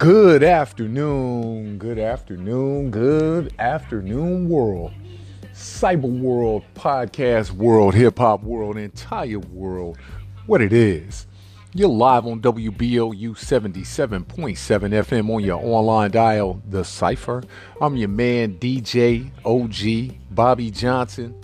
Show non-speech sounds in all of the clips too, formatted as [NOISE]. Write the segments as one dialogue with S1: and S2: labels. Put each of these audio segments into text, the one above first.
S1: Good afternoon, good afternoon, good afternoon, world. Cyber world, podcast world, hip hop world, entire world, what it is. You're live on WBLU 77.7 FM on your online dial, The Cypher. I'm your man, DJ OG Bobby Johnson,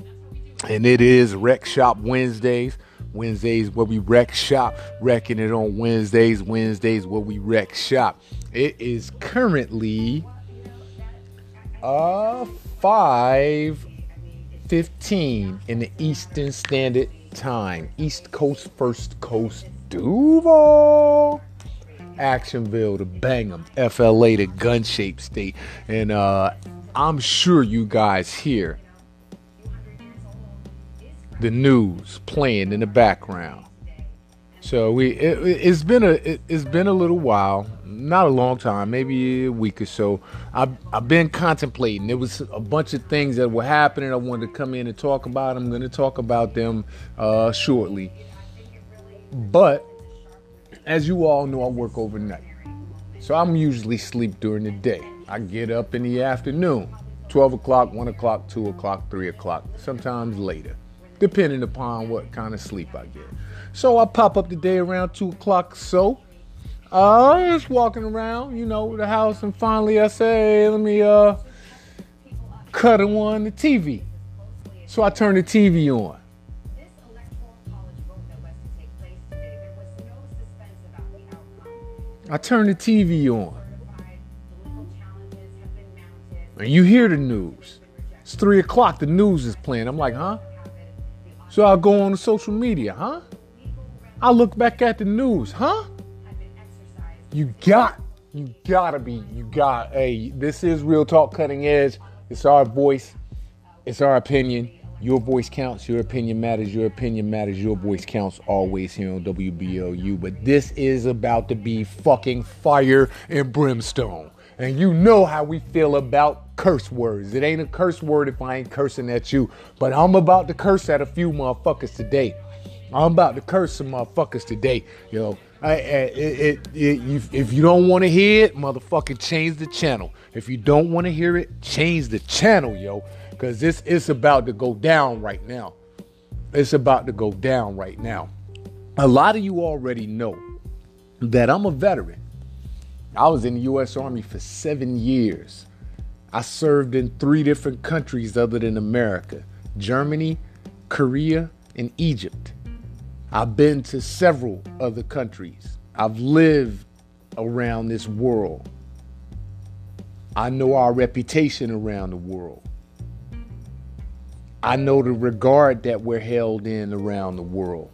S1: and it is Wreck Shop Wednesdays. Wednesdays where we wreck shop, wrecking it on Wednesdays. Wednesdays where we wreck shop. It is currently uh 5:15 in the Eastern Standard Time. East Coast, First Coast, Duval. Actionville to Bangham, FLA to gun shaped state. And uh, I'm sure you guys hear the news playing in the background. So we it, has been a it, has been a little while, not a long time, maybe a week or so. I've I've been contemplating. There was a bunch of things that were happening. I wanted to come in and talk about. I'm going to talk about them uh, shortly. But as you all know, I work overnight, so I'm usually sleep during the day. I get up in the afternoon, 12 o'clock, 1 o'clock, 2 o'clock, 3 o'clock, sometimes later depending upon what kind of sleep I get. So I pop up today around two o'clock. So I was walking around, you know, the house, and finally I say, hey, let me uh cut on the TV. So I turn the TV on. I turn the TV on. And you hear the news. It's three o'clock, the news is playing. I'm like, huh? So I go on social media, huh? I look back at the news, huh? You got, you gotta be, you got, hey, this is Real Talk Cutting Edge. It's our voice, it's our opinion. Your voice counts, your opinion matters, your opinion matters, your voice counts always here on WBLU. But this is about to be fucking fire and brimstone. And you know how we feel about curse words. It ain't a curse word if I ain't cursing at you. But I'm about to curse at a few motherfuckers today. I'm about to curse some motherfuckers today. You know, I, it, it, it, you, if you don't want to hear it, motherfucking change the channel. If you don't want to hear it, change the channel, yo. Because this is about to go down right now. It's about to go down right now. A lot of you already know that I'm a veteran. I was in the U.S. Army for seven years. I served in three different countries other than America Germany, Korea, and Egypt. I've been to several other countries. I've lived around this world. I know our reputation around the world. I know the regard that we're held in around the world.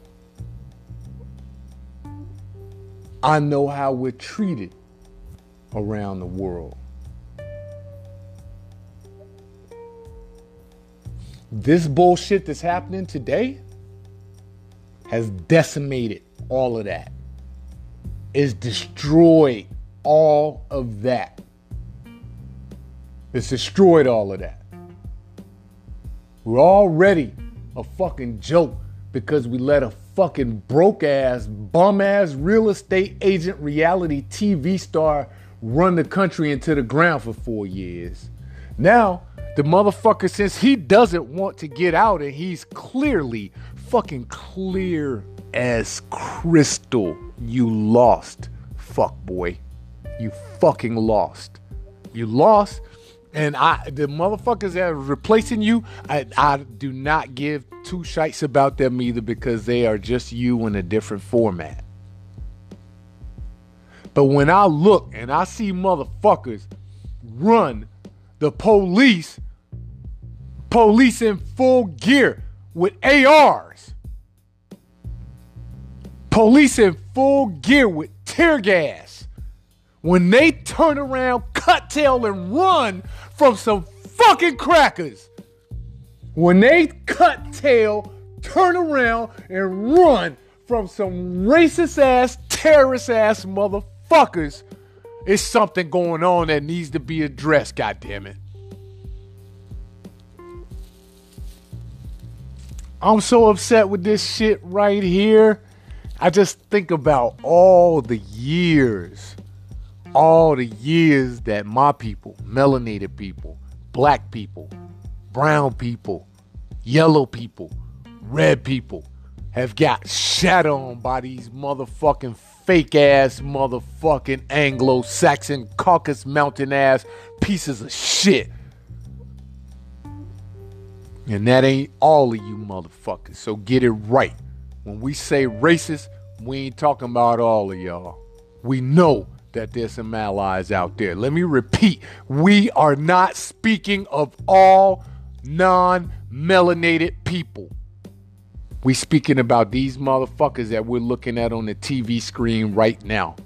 S1: I know how we're treated around the world. This bullshit that's happening today has decimated all of that. It's destroyed all of that. It's destroyed all of that. We're already a fucking joke because we let a fucking broke ass, bum ass real estate agent reality TV star run the country into the ground for four years. Now, the motherfucker, since he doesn't want to get out and he's clearly fucking clear as crystal, you lost, fuck boy. You fucking lost. You lost. And I, the motherfuckers that are replacing you, I, I do not give two shites about them either because they are just you in a different format. But when I look and I see motherfuckers run the police, police in full gear with ARs, police in full gear with tear gas, when they turn around, cut tail, and run from some fucking crackers, when they cut tail, turn around, and run from some racist ass, terrorist ass motherfuckers motherfuckers, it's something going on that needs to be addressed, God damn it. I'm so upset with this shit right here. I just think about all the years all the years that my people, melanated people, black people, brown people, yellow people, red people have got shat on by these motherfucking fake ass motherfucking Anglo Saxon Caucasus Mountain ass pieces of shit. And that ain't all of you motherfuckers. So get it right. When we say racist, we ain't talking about all of y'all. We know that there's some allies out there. Let me repeat we are not speaking of all non melanated people. We speaking about these motherfuckers that we're looking at on the TV screen right now.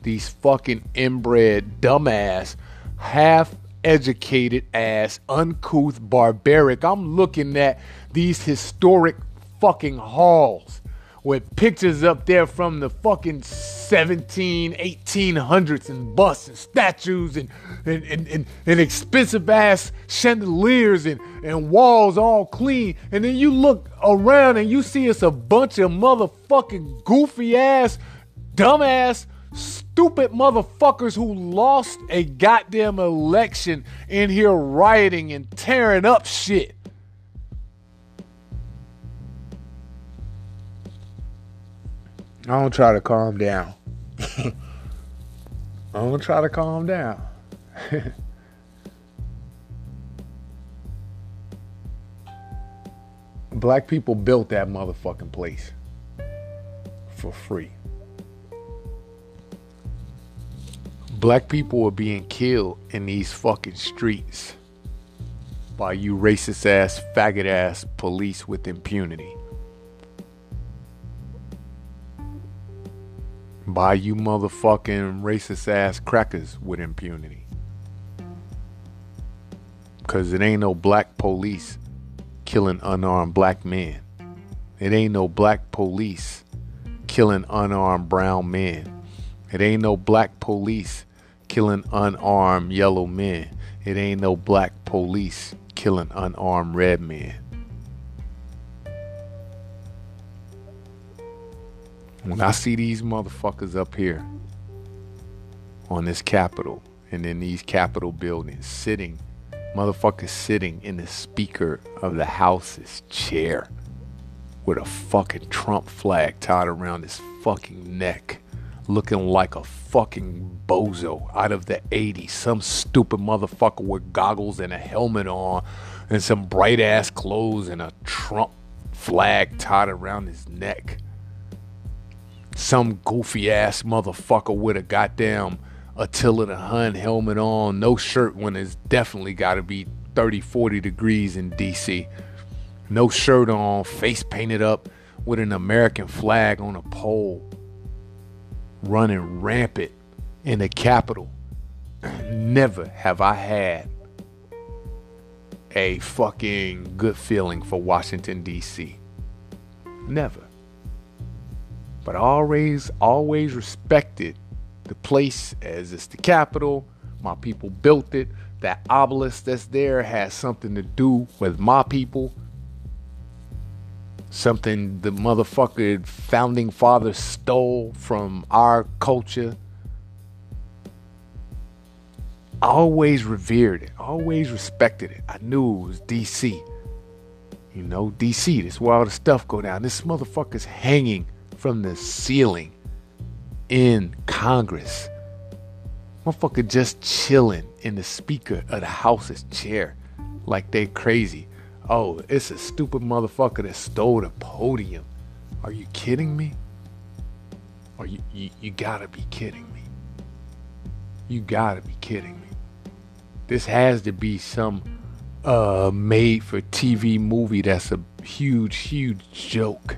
S1: These fucking inbred, dumbass, half educated ass, uncouth, barbaric. I'm looking at these historic fucking halls with pictures up there from the fucking 17, 1800s and busts and statues and, and, and, and, and expensive ass chandeliers and, and walls all clean. And then you look around and you see it's a bunch of motherfucking goofy ass, dumbass, stupid motherfuckers who lost a goddamn election in here rioting and tearing up shit. I don't try to calm down. [LAUGHS] I don't try to calm down. [LAUGHS] Black people built that motherfucking place for free. Black people are being killed in these fucking streets by you racist ass, faggot ass police with impunity. By you motherfucking racist ass crackers with impunity. Because it ain't no black police killing unarmed black men. It ain't no black police killing unarmed brown men. It ain't no black police killing unarmed yellow men. It ain't no black police killing unarmed red men. When I see these motherfuckers up here on this Capitol and in these Capitol buildings sitting, motherfuckers sitting in the Speaker of the House's chair with a fucking Trump flag tied around his fucking neck, looking like a fucking bozo out of the 80s. Some stupid motherfucker with goggles and a helmet on and some bright ass clothes and a Trump flag tied around his neck some goofy ass motherfucker with a goddamn Attila the Hun helmet on, no shirt when it's definitely got to be 30, 40 degrees in DC. No shirt on, face painted up with an American flag on a pole, running rampant in the Capitol. Never have I had a fucking good feeling for Washington, D.C. Never but always, always respected the place as it's the capital. My people built it. That obelisk that's there has something to do with my people. Something the motherfucker founding fathers stole from our culture. I always revered it, always respected it. I knew it was DC. You know, DC, that's where all the stuff go down. This motherfucker's hanging from the ceiling in Congress. Motherfucker just chilling in the Speaker of the House's chair like they crazy. Oh, it's a stupid motherfucker that stole the podium. Are you kidding me? Are you, you, you gotta be kidding me. You gotta be kidding me. This has to be some uh, made for TV movie that's a huge, huge joke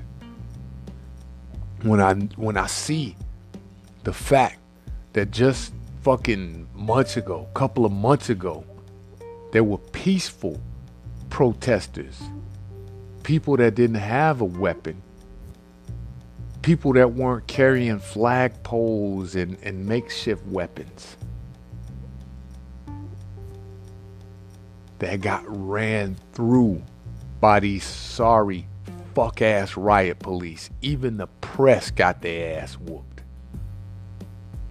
S1: when I when I see the fact that just fucking months ago, couple of months ago, there were peaceful protesters, people that didn't have a weapon, people that weren't carrying flagpoles and, and makeshift weapons. That got ran through by these sorry fuck ass riot police. Even the press got their ass whooped.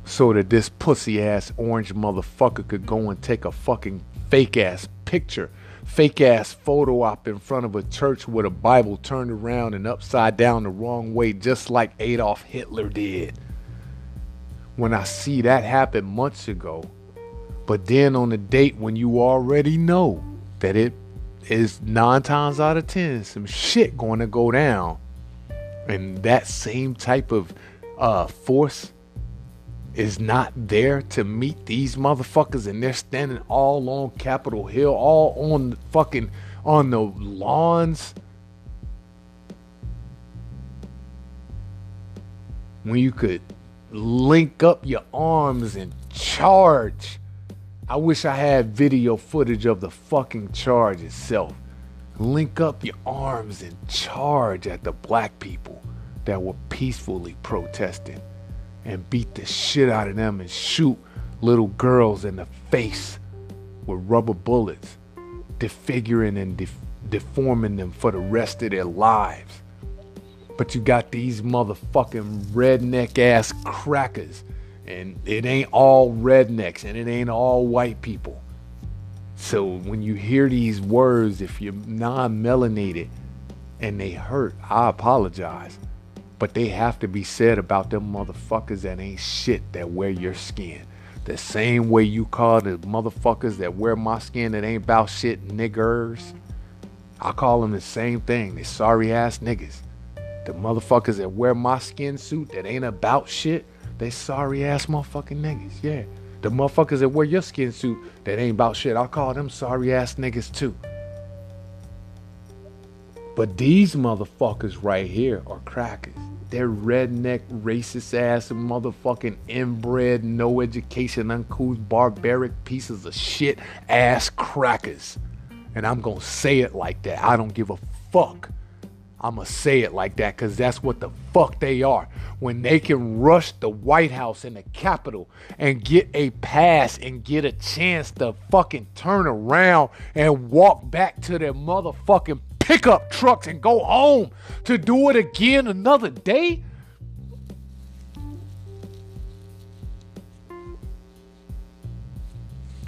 S1: so that this pussy ass orange motherfucker could go and take a fucking fake ass picture, fake ass photo op in front of a church with a Bible turned around and upside down the wrong way, just like Adolf Hitler did. When I see that happen months ago, but then on the date when you already know that it is nine times out of ten some shit going to go down, and that same type of uh, force is not there to meet these motherfuckers and they're standing all on Capitol Hill, all on fucking on the lawns. When you could link up your arms and charge. I wish I had video footage of the fucking charge itself. Link up your arms and charge at the black people that were peacefully protesting and beat the shit out of them and shoot little girls in the face with rubber bullets, disfiguring and def- deforming them for the rest of their lives. But you got these motherfucking redneck ass crackers, and it ain't all rednecks and it ain't all white people. So when you hear these words, if you're non melanated and they hurt, I apologize. But they have to be said about them motherfuckers that ain't shit that wear your skin. The same way you call the motherfuckers that wear my skin that ain't about shit niggers. I call them the same thing. They sorry ass niggas. The motherfuckers that wear my skin suit that ain't about shit, they sorry ass motherfucking niggas. Yeah. The motherfuckers that wear your skin suit that ain't about shit, I call them sorry ass niggas too. But these motherfuckers right here are crackers. They're redneck, racist ass, motherfucking inbred, no education, uncouth, barbaric pieces of shit ass crackers. And I'm gonna say it like that. I don't give a fuck. I'ma say it like that because that's what the fuck they are. When they can rush the White House and the Capitol and get a pass and get a chance to fucking turn around and walk back to their motherfucking pickup trucks and go home to do it again another day?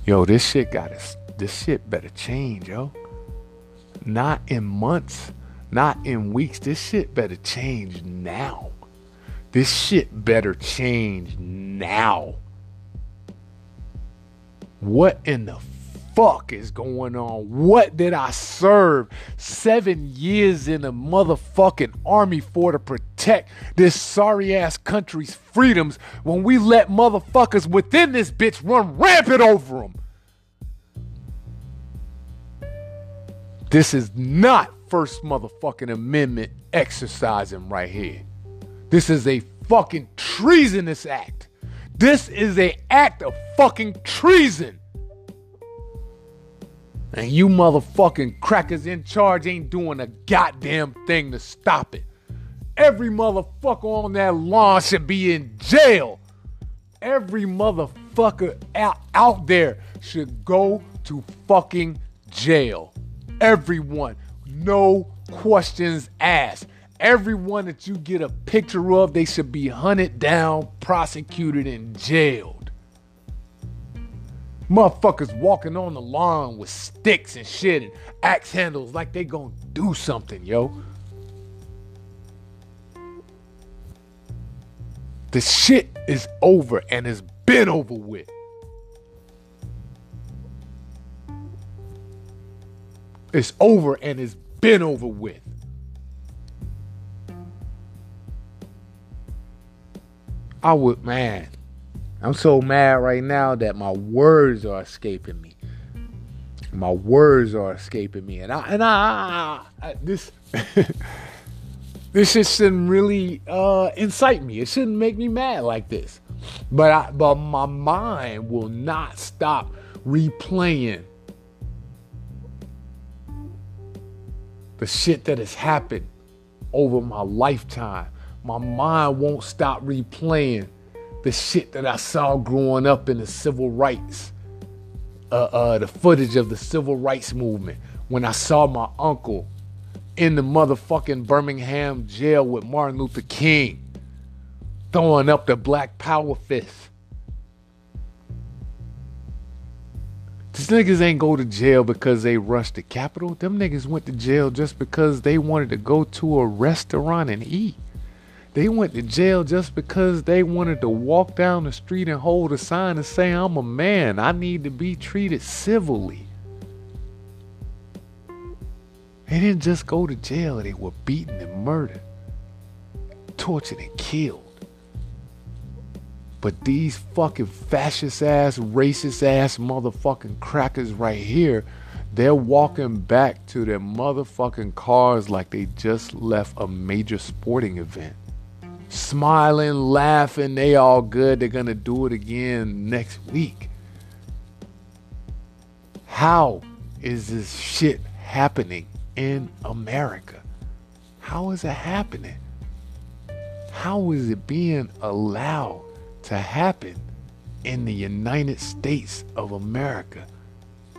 S1: Yo, this shit got to this shit better change, yo. Not in months, not in weeks. This shit better change now. This shit better change now. What in the fuck is going on? What did I serve seven years in the motherfucking army for to protect this sorry ass country's freedoms when we let motherfuckers within this bitch run rampant over them? This is not First motherfucking Amendment exercising right here. This is a fucking treasonous act. This is a act of fucking treason. And you motherfucking crackers in charge ain't doing a goddamn thing to stop it. Every motherfucker on that lawn should be in jail. Every motherfucker out, out there should go to fucking jail. Everyone. No questions asked. Everyone that you get a picture of, they should be hunted down, prosecuted, and jailed. Motherfuckers walking on the lawn with sticks and shit and axe handles like they gonna do something, yo. The shit is over and it's been over with. It's over and it's been over with. I would, man. I'm so mad right now that my words are escaping me. My words are escaping me, and I and I, I this [LAUGHS] this just shouldn't really uh, incite me. It shouldn't make me mad like this. But I, but my mind will not stop replaying the shit that has happened over my lifetime. My mind won't stop replaying the shit that I saw growing up in the civil rights, uh, uh, the footage of the civil rights movement, when I saw my uncle in the motherfucking Birmingham jail with Martin Luther King, throwing up the black power fist. These niggas ain't go to jail because they rushed the Capitol. Them niggas went to jail just because they wanted to go to a restaurant and eat. They went to jail just because they wanted to walk down the street and hold a sign and say, I'm a man. I need to be treated civilly. They didn't just go to jail, they were beaten and murdered, tortured and killed. But these fucking fascist ass, racist ass motherfucking crackers right here, they're walking back to their motherfucking cars like they just left a major sporting event. Smiling, laughing, they all good. They're gonna do it again next week. How is this shit happening in America? How is it happening? How is it being allowed? To happen in the United States of America.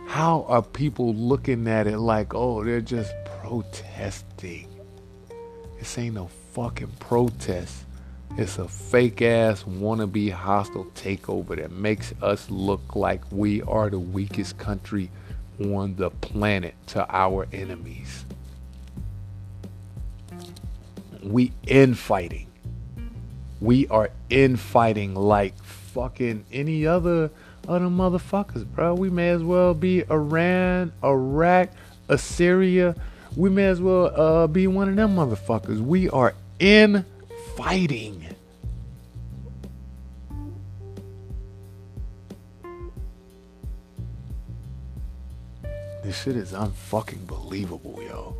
S1: How are people looking at it like, oh, they're just protesting? This ain't no fucking protest. It's a fake ass wannabe hostile takeover that makes us look like we are the weakest country on the planet to our enemies. We infighting we are infighting like fucking any other other motherfuckers, bro. We may as well be Iran, Iraq, Assyria. We may as well uh, be one of them motherfuckers. We are in fighting. This shit is unfucking believable, yo.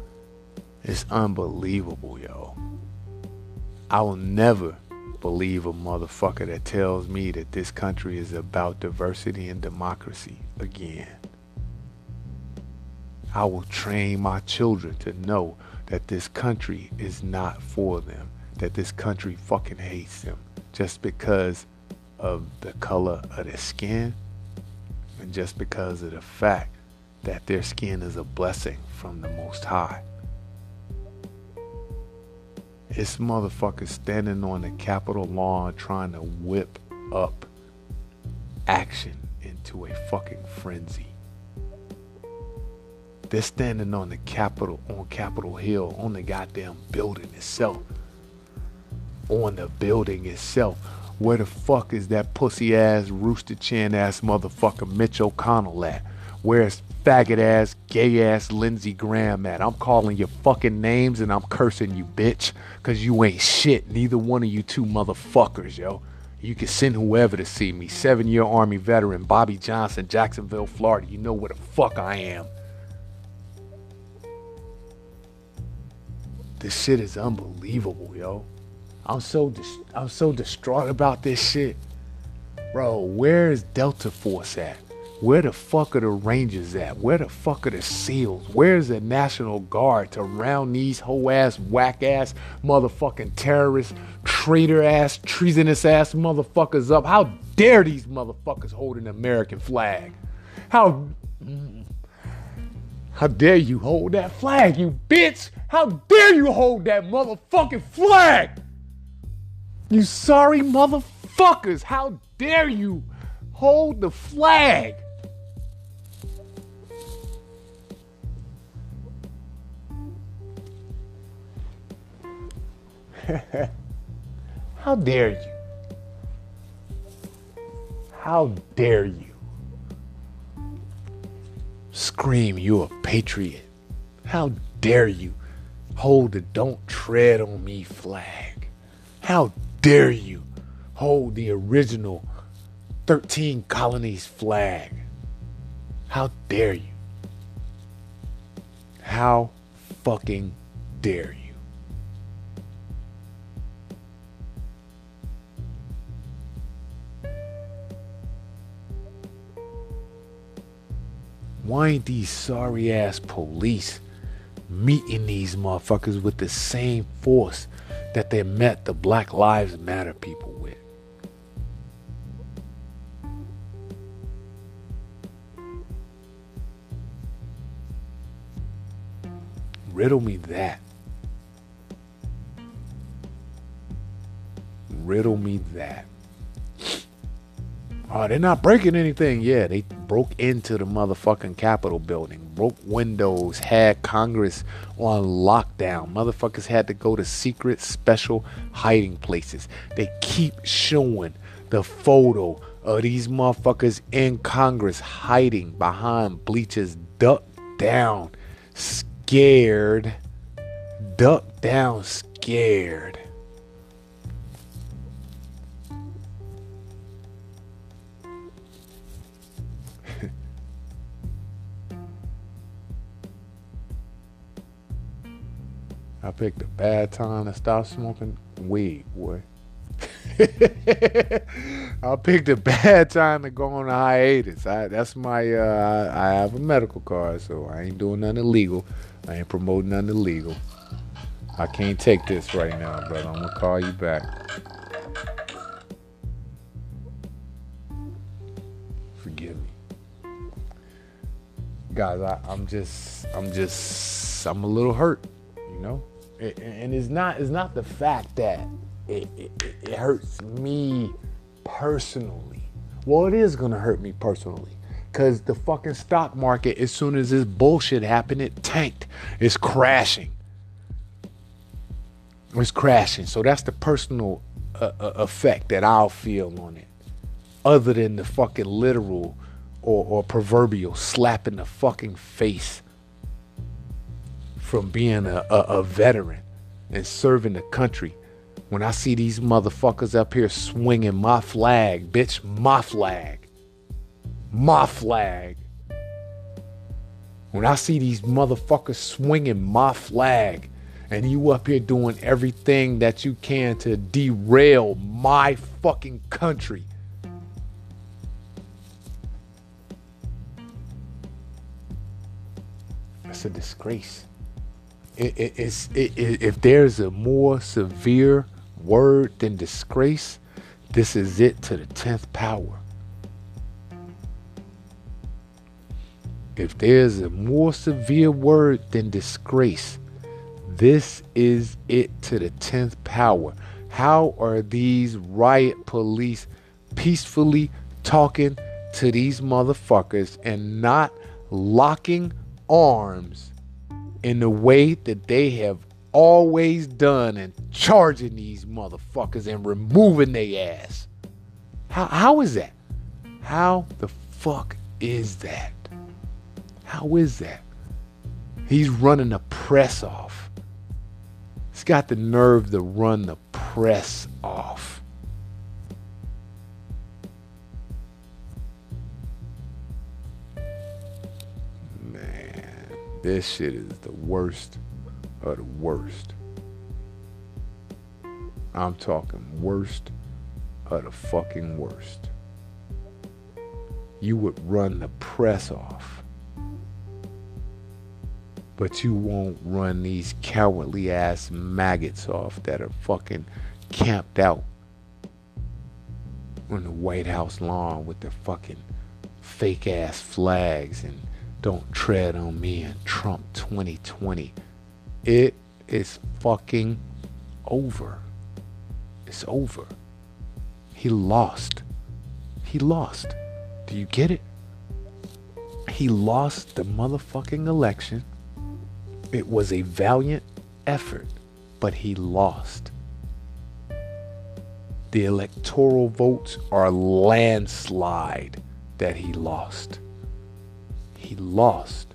S1: It's unbelievable, yo. I will never believe a motherfucker that tells me that this country is about diversity and democracy again. I will train my children to know that this country is not for them, that this country fucking hates them just because of the color of their skin and just because of the fact that their skin is a blessing from the Most High. It's motherfuckers standing on the Capitol lawn trying to whip up action into a fucking frenzy. They're standing on the Capitol, on Capitol Hill, on the goddamn building itself. On the building itself. Where the fuck is that pussy ass, rooster chin ass motherfucker Mitch McConnell at? Where's faggot ass, gay ass Lindsey Graham at? I'm calling your fucking names and I'm cursing you, bitch. Cause you ain't shit. Neither one of you two motherfuckers, yo. You can send whoever to see me. Seven year Army veteran, Bobby Johnson, Jacksonville, Florida. You know where the fuck I am. This shit is unbelievable, yo. I'm so dis- I'm so distraught about this shit. Bro, where is Delta Force at? Where the fuck are the Rangers at? Where the fuck are the SEALs? Where's the National Guard to round these hoe ass, whack ass, motherfucking terrorist, traitor ass, treasonous ass motherfuckers up? How dare these motherfuckers hold an American flag? How. Mm, how dare you hold that flag, you bitch? How dare you hold that motherfucking flag? You sorry motherfuckers, how dare you hold the flag? [LAUGHS] How dare you? How dare you? Scream you a patriot. How dare you hold the don't tread on me flag? How dare you hold the original 13 colonies flag? How dare you? How fucking dare you? Why ain't these sorry ass police meeting these motherfuckers with the same force that they met the Black Lives Matter people with? Riddle me that. Riddle me that. Oh, they're not breaking anything. Yeah, they broke into the motherfucking Capitol building, broke windows, had Congress on lockdown. Motherfuckers had to go to secret special hiding places. They keep showing the photo of these motherfuckers in Congress hiding behind bleachers, ducked down, scared, ducked down, scared. I picked a bad time to stop smoking weed, boy. [LAUGHS] I picked a bad time to go on a hiatus. I, that's my. Uh, I, I have a medical card, so I ain't doing nothing illegal. I ain't promoting nothing illegal. I can't take this right now, brother. I'm gonna call you back. Forgive me, guys. I, I'm just. I'm just. I'm a little hurt. You know and it's not it's not the fact that it, it, it hurts me personally. Well, it is gonna hurt me personally. Cause the fucking stock market, as soon as this bullshit happened, it tanked. It's crashing. It's crashing. So that's the personal uh, uh, effect that I'll feel on it. Other than the fucking literal or, or proverbial slap in the fucking face from being a, a, a veteran and serving the country when I see these motherfuckers up here swinging my flag, bitch, my flag. My flag. When I see these motherfuckers swinging my flag and you up here doing everything that you can to derail my fucking country. That's a disgrace it, it, it, if there's a more severe word than disgrace, this is it to the 10th power. If there's a more severe word than disgrace, this is it to the 10th power. How are these riot police peacefully talking to these motherfuckers and not locking arms in the way that they have always done and charging these motherfuckers and removing their ass. How, how is that? How the fuck is that? How is that? He's running the press off. He's got the nerve to run the press off. This shit is the worst of the worst. I'm talking worst of the fucking worst. You would run the press off. But you won't run these cowardly ass maggots off that are fucking camped out on the White House lawn with their fucking fake ass flags and don't tread on me in Trump 2020. It is fucking over. It's over. He lost. He lost. Do you get it? He lost the motherfucking election. It was a valiant effort, but he lost. The electoral votes are a landslide that he lost he lost.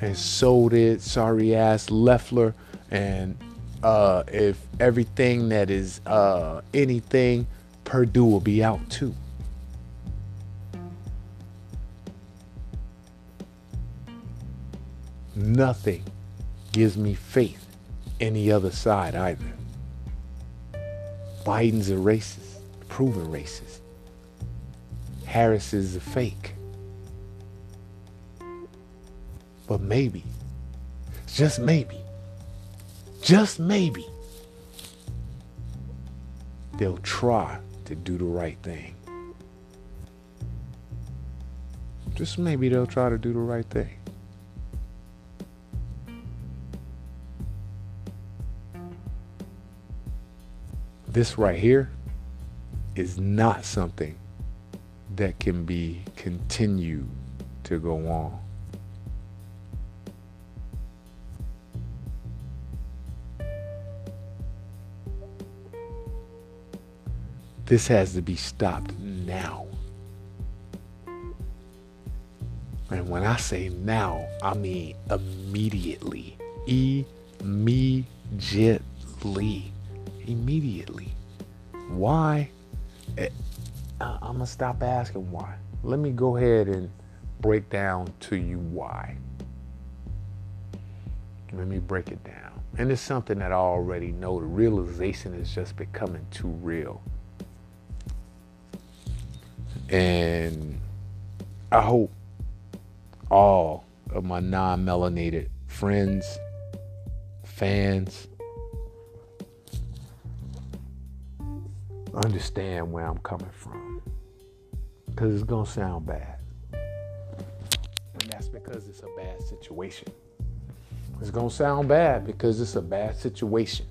S1: And so did sorry ass Loeffler. And uh, if everything that is uh, anything, Perdue will be out too. Nothing gives me faith in the other side either. Biden's a racist, proven racist. Harris is a fake. But maybe, just maybe, just maybe, they'll try to do the right thing. Just maybe they'll try to do the right thing. This right here is not something that can be continued to go on. This has to be stopped now. And when I say now, I mean immediately. Immediately. Immediately. Why? I'm to stop asking why. Let me go ahead and break down to you why. Let me break it down. And it's something that I already know. The realization is just becoming too real. And I hope all of my non melanated friends, fans, understand where I'm coming from. Because it's going to sound bad. And that's because it's a bad situation. It's going to sound bad because it's a bad situation.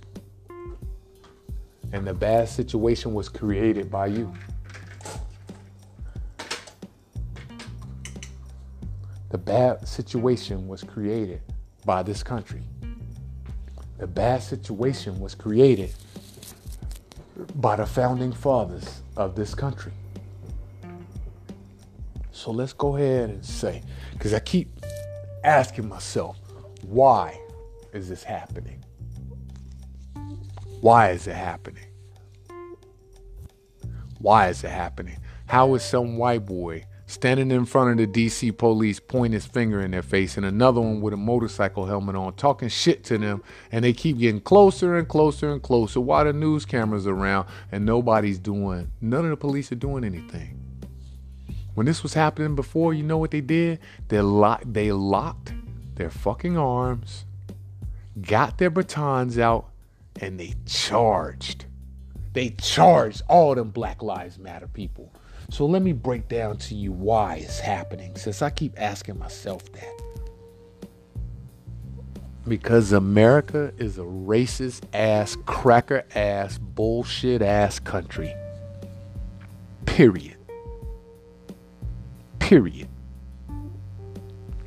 S1: And the bad situation was created by you. The bad situation was created by this country. The bad situation was created by the founding fathers of this country. So let's go ahead and say, because I keep asking myself, why is this happening? Why is it happening? Why is it happening? How is some white boy standing in front of the DC police, pointing his finger in their face, and another one with a motorcycle helmet on, talking shit to them, and they keep getting closer and closer and closer while the news cameras around, and nobody's doing, none of the police are doing anything. When this was happening before, you know what they did? They locked, they locked their fucking arms, got their batons out, and they charged. They charged all them Black Lives Matter people so let me break down to you why it's happening, since I keep asking myself that. Because America is a racist ass, cracker ass, bullshit ass country. Period. Period.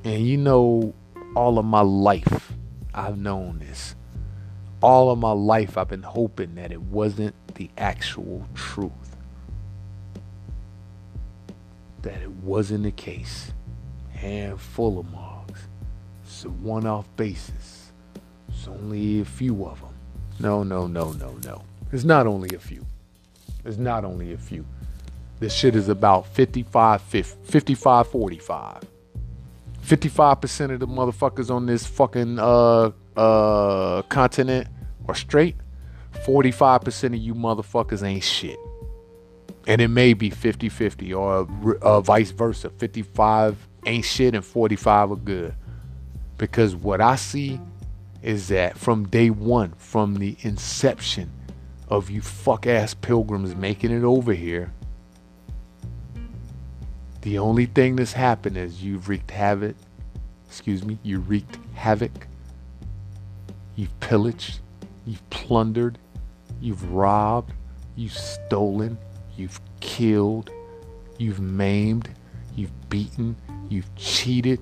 S1: And you know, all of my life, I've known this. All of my life, I've been hoping that it wasn't the actual truth. That it wasn't the case. Handful of mugs. It's a one off basis. It's only a few of them. No, no, no, no, no. It's not only a few. It's not only a few. This shit is about 55 55 45. 55% of the motherfuckers on this fucking uh uh continent are straight. 45% of you motherfuckers ain't shit and it may be 50 50 or uh, vice versa. 55 ain't shit and 45 are good. Because what i see is that from day one from the inception of you fuck ass pilgrims making it over here the only thing that's happened is you've wreaked havoc. Excuse me you wreaked havoc. You've pillaged. You've plundered. You've robbed. You've stolen You've killed, you've maimed, you've beaten, you've cheated,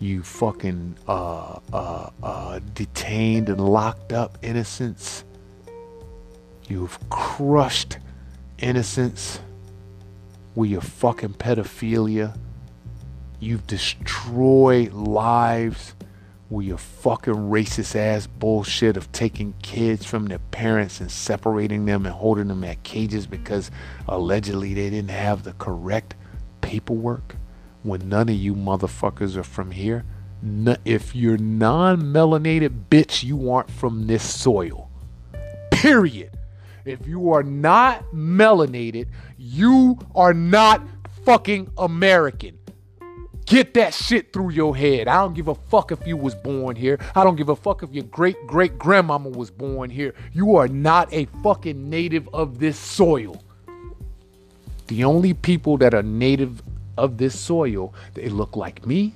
S1: You've fucking uh, uh, uh, detained and locked up innocents. You've crushed innocence with your fucking pedophilia. You've destroyed lives with your fucking racist ass bullshit of taking kids from their parents and separating them and holding them at cages because allegedly they didn't have the correct paperwork when none of you motherfuckers are from here. If you're non melanated, bitch, you aren't from this soil. Period. If you are not melanated, you are not fucking American. Get that shit through your head. I don't give a fuck if you was born here. I don't give a fuck if your great great grandmama was born here. You are not a fucking native of this soil. The only people that are native of this soil, they look like me.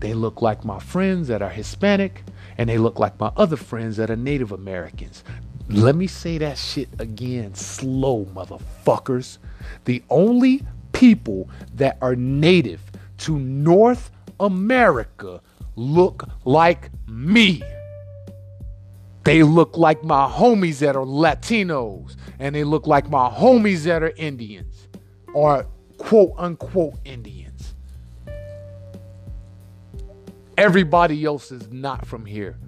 S1: They look like my friends that are Hispanic, and they look like my other friends that are Native Americans. Let me say that shit again, slow motherfuckers. The only people that are native to North America look like me. They look like my homies that are Latinos, and they look like my homies that are Indians, or quote unquote Indians. Everybody else is not from here.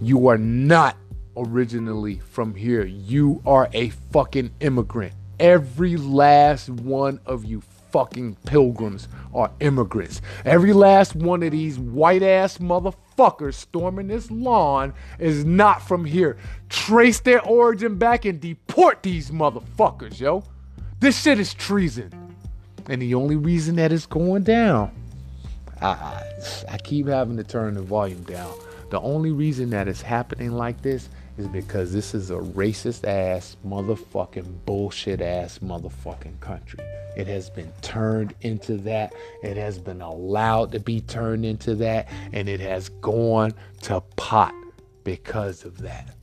S1: You are not originally from here. You are a fucking immigrant. Every last one of you fucking pilgrims are immigrants. Every last one of these white ass motherfuckers storming this lawn is not from here. Trace their origin back and deport these motherfuckers, yo. This shit is treason. And the only reason that it's going down, I, I, I keep having to turn the volume down. The only reason that it's happening like this is because this is a racist ass, motherfucking bullshit ass motherfucking country. It has been turned into that. It has been allowed to be turned into that. And it has gone to pot because of that.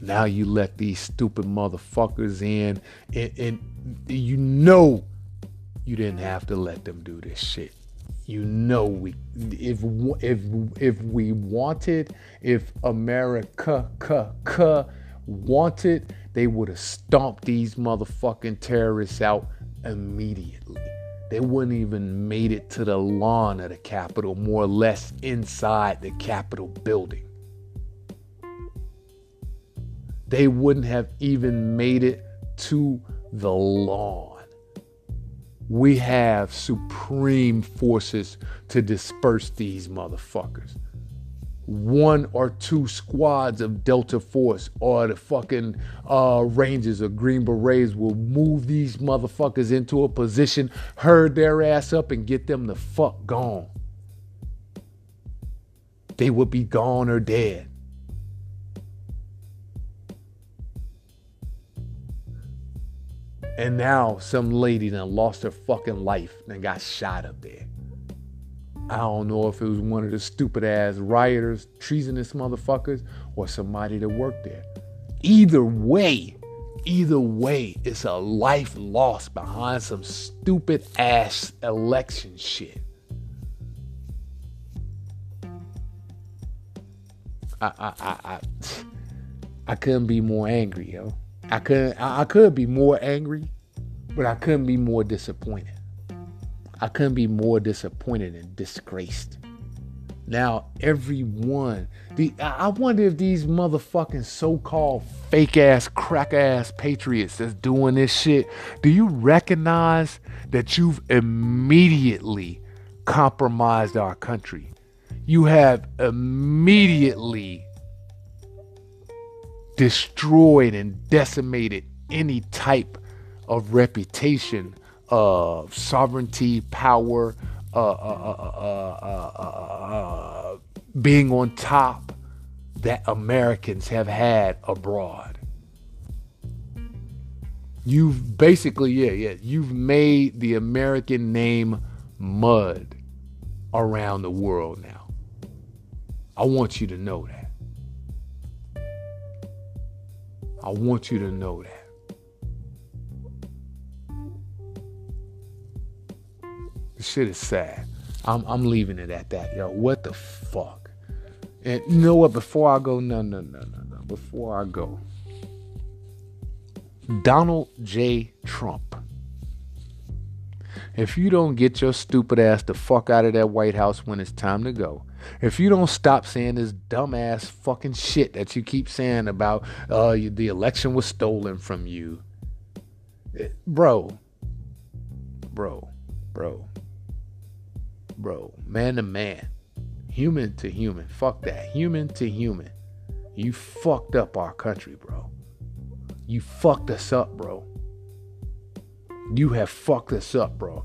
S1: Now you let these stupid motherfuckers in, and, and you know you didn't have to let them do this shit you know we if if if we wanted if America ka, ka, wanted they would have stomped these motherfucking terrorists out immediately. They wouldn't even made it to the lawn of the capitol more or less inside the capitol building. They wouldn't have even made it to the lawn we have supreme forces to disperse these motherfuckers. One or two squads of Delta Force or the fucking uh, Rangers or Green Berets will move these motherfuckers into a position, herd their ass up, and get them the fuck gone. They would be gone or dead. And now some lady done lost her fucking life and got shot up there. I don't know if it was one of the stupid ass rioters, treasonous motherfuckers, or somebody that worked there. Either way, either way, it's a life lost behind some stupid ass election shit. I I I I, I couldn't be more angry, yo. I could I could be more angry, but I couldn't be more disappointed. I couldn't be more disappointed and disgraced. Now everyone, the I wonder if these motherfucking so-called fake ass crack ass patriots that's doing this shit, do you recognize that you've immediately compromised our country? You have immediately destroyed and decimated any type of reputation of sovereignty, power, uh, uh, uh, being on top that Americans have had abroad. You've basically, yeah, yeah, you've made the American name mud around the world now. I want you to know that. I want you to know that. This shit is sad. I'm I'm leaving it at that, yo. What the fuck? And you know what? Before I go, no, no, no, no, no. Before I go, Donald J. Trump. If you don't get your stupid ass the fuck out of that White House when it's time to go, if you don't stop saying this dumbass fucking shit that you keep saying about uh, the election was stolen from you, it, eh, bro, bro, bro, bro, man to man, human to human, fuck that, human to human, you fucked up our country, bro. You fucked us up, bro. You have fucked us up, bro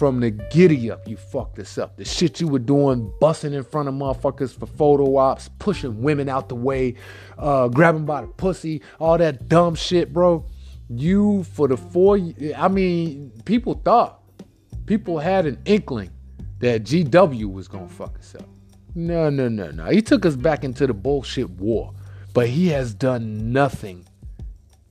S1: from the giddy up, you fucked this up. The shit you were doing, busting in front of motherfuckers for photo ops, pushing women out the way, uh, grabbing by the pussy, all that dumb shit, bro. You for the four, I mean, people thought, people had an inkling that GW was gonna fuck us up. No, no, no, no. He took us back into the bullshit war, but he has done nothing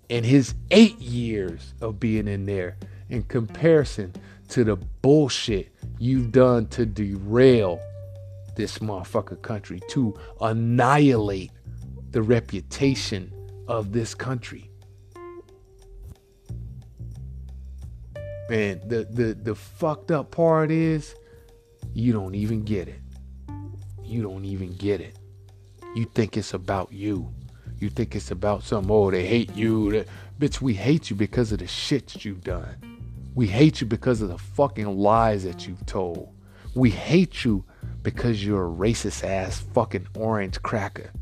S1: in his eight years of being in there in comparison to the bullshit you've done to derail this motherfucker country, to annihilate the reputation of this country. And the, the, the fucked up part is you don't even get it. You don't even get it. You think it's about you. You think it's about some, oh, they hate you. Bitch, we hate you because of the shit you've done. We hate you because of the fucking lies that you've told. We hate you because you're a racist ass fucking orange cracker.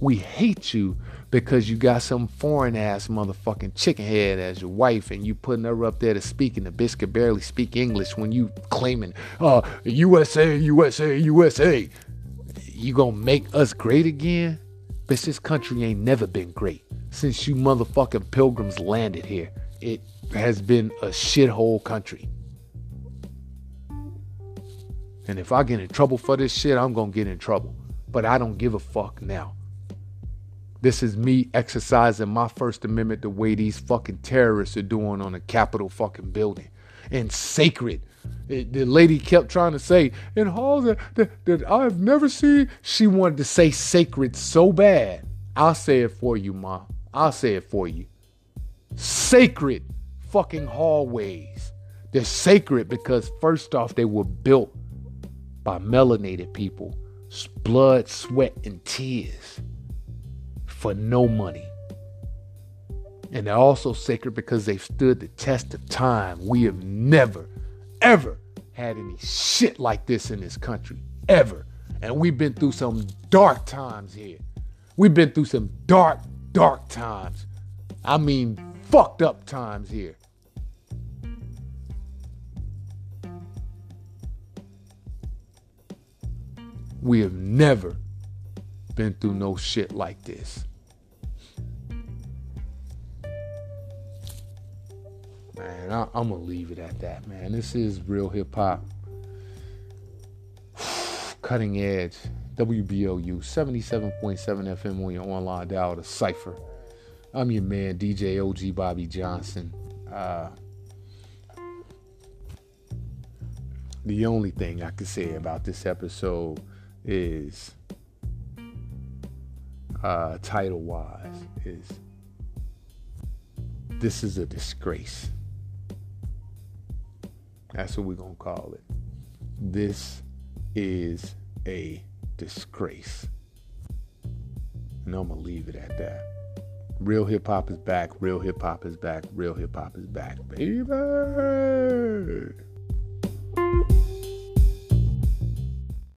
S1: We hate you because you got some foreign ass motherfucking chicken head as your wife and you putting her up there to speak and the bitch can barely speak English when you claiming, uh, USA, USA, USA. You gonna make us great again? Bitch, this country ain't never been great. Since you motherfucking pilgrims landed here, it has been a shithole country. And if I get in trouble for this shit, I'm gonna get in trouble. But I don't give a fuck now. This is me exercising my First Amendment the way these fucking terrorists are doing on a Capitol fucking building. And sacred. It, the lady kept trying to say, in halls that, that, that I've never seen. She wanted to say sacred so bad. I'll say it for you, Ma. I'll say it for you. Sacred fucking hallways. They're sacred because, first off, they were built by melanated people, blood, sweat, and tears for no money. And they're also sacred because they've stood the test of time. We have never, ever had any shit like this in this country. Ever. And we've been through some dark times here. We've been through some dark, dark times. I mean, fucked up times here. We have never been through no shit like this. Man, I, am gonna leave it at that, man. This is real hip hop. [SIGHS] Cutting edge. WBLU 77.7 FM on your online dial, the Cypher. I'm your man, DJ OG Bobby Johnson. Uh, the only thing I can say about this episode is uh, title wise is this is a disgrace. That's what we're going to call it. This is a disgrace. And I'm going to leave it at that. Real hip hop is back. Real hip hop is back. Real hip hop is back, baby.